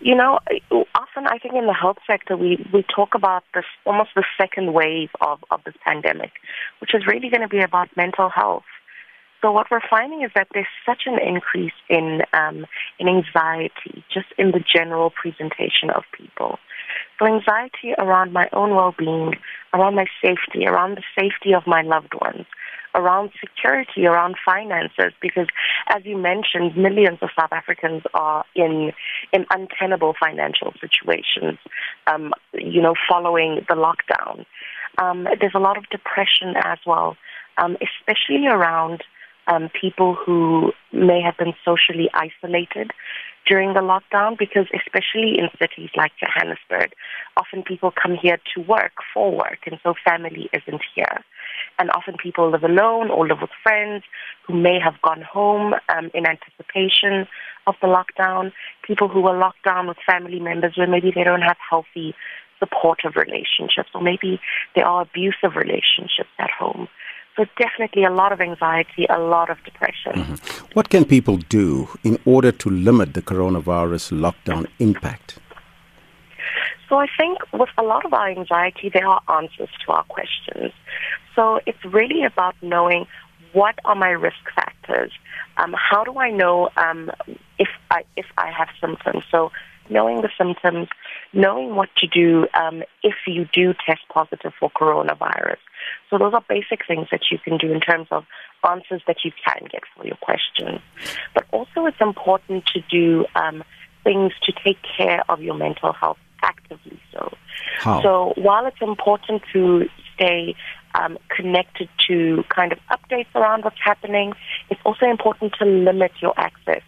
You know, often I think in the health sector we, we talk about this almost the second wave of, of this pandemic, which is really going to be about mental health. So what we're finding is that there's such an increase in um, in anxiety, just in the general presentation of people. So anxiety around my own well-being, around my safety, around the safety of my loved ones, around security, around finances, because as you mentioned, millions of South Africans are in in untenable financial situations. Um, you know, following the lockdown, um, there's a lot of depression as well, um, especially around um, people who may have been socially isolated during the lockdown because especially in cities like Johannesburg, often people come here to work for work and so family isn't here. And often people live alone or live with friends who may have gone home um, in anticipation of the lockdown. People who are locked down with family members where maybe they don't have healthy supportive relationships or maybe there are abusive relationships at home. So definitely a lot of anxiety, a lot of depression. Mm-hmm. What can people do in order to limit the coronavirus lockdown impact? So I think with a lot of our anxiety, there are answers to our questions. So it's really about knowing what are my risk factors. Um, how do I know um, if I if I have symptoms? So knowing the symptoms, knowing what to do um, if you do test positive for coronavirus. So those are basic things that you can do in terms of answers that you can get for your questions. But also it's important to do um, things to take care of your mental health actively so. How? So while it's important to stay um, connected to kind of updates around what's happening, it's also important to limit your access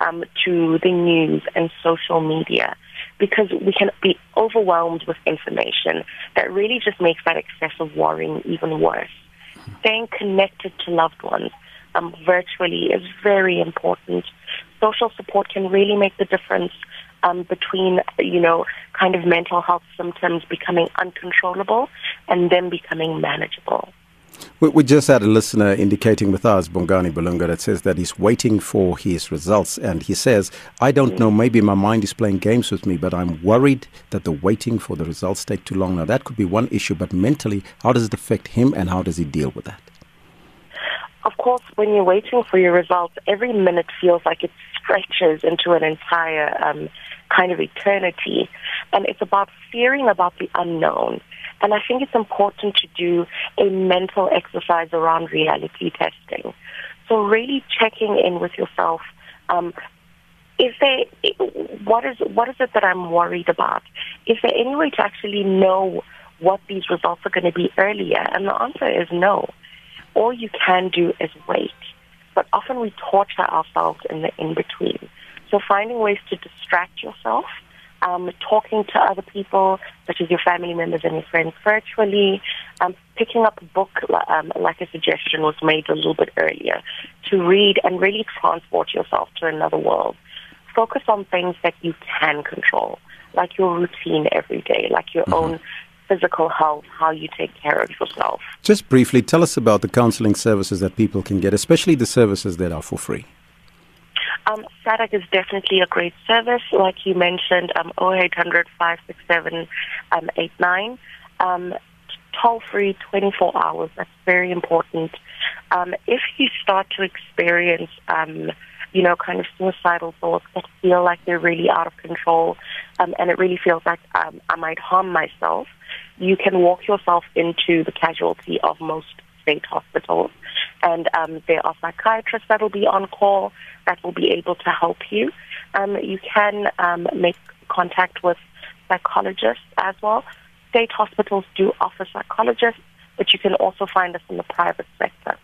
um, to the news and social media because we can be overwhelmed with information that really just makes that excessive worrying even worse. Staying connected to loved ones um, virtually is very important. Social support can really make the difference um, between, you know, kind of mental health symptoms becoming uncontrollable and then becoming manageable. We, just had a listener indicating with us, Bongani Balunga, that says that he's waiting for his results. And he says, I don't know, maybe my mind is playing games with me, but I'm worried that the waiting for the results take too long. Now, that could be one issue, but mentally, how does it affect him and how does he deal with that? Of course, when you're waiting for your results, every minute feels like it stretches into an entire um, kind of eternity. And it's about fearing about the unknown. And I think it's important to do a mental exercise around reality testing. So really checking in with yourself. Um, is there what is what is it that I'm worried about? Is there any way to actually know what these results are going to be earlier? And the answer is no. All you can do is wait. But often we torture ourselves in the in between. So finding ways to distract yourself um, talking to other people, such as your family members and your friends virtually, um, picking up a book, um, like a suggestion was made a little bit earlier, to read and really transport yourself to another world. Focus on things that you can control, like your routine every day, like your mm-hmm. own physical health, how you take care of yourself. Just briefly, tell us about the counseling services that people can get, especially the services that are for free. Um, SADAG is definitely a great service. Like you mentioned, um, 0800 567 um, 89. Um, toll free 24 hours. That's very important. Um, if you start to experience, um, you know, kind of suicidal thoughts that feel like they're really out of control um, and it really feels like um, I might harm myself, you can walk yourself into the casualty of most state hospitals. And um, there are psychiatrists that will be on call that will be able to help you. Um, you can um, make contact with psychologists as well. State hospitals do offer psychologists, but you can also find us in the private sector.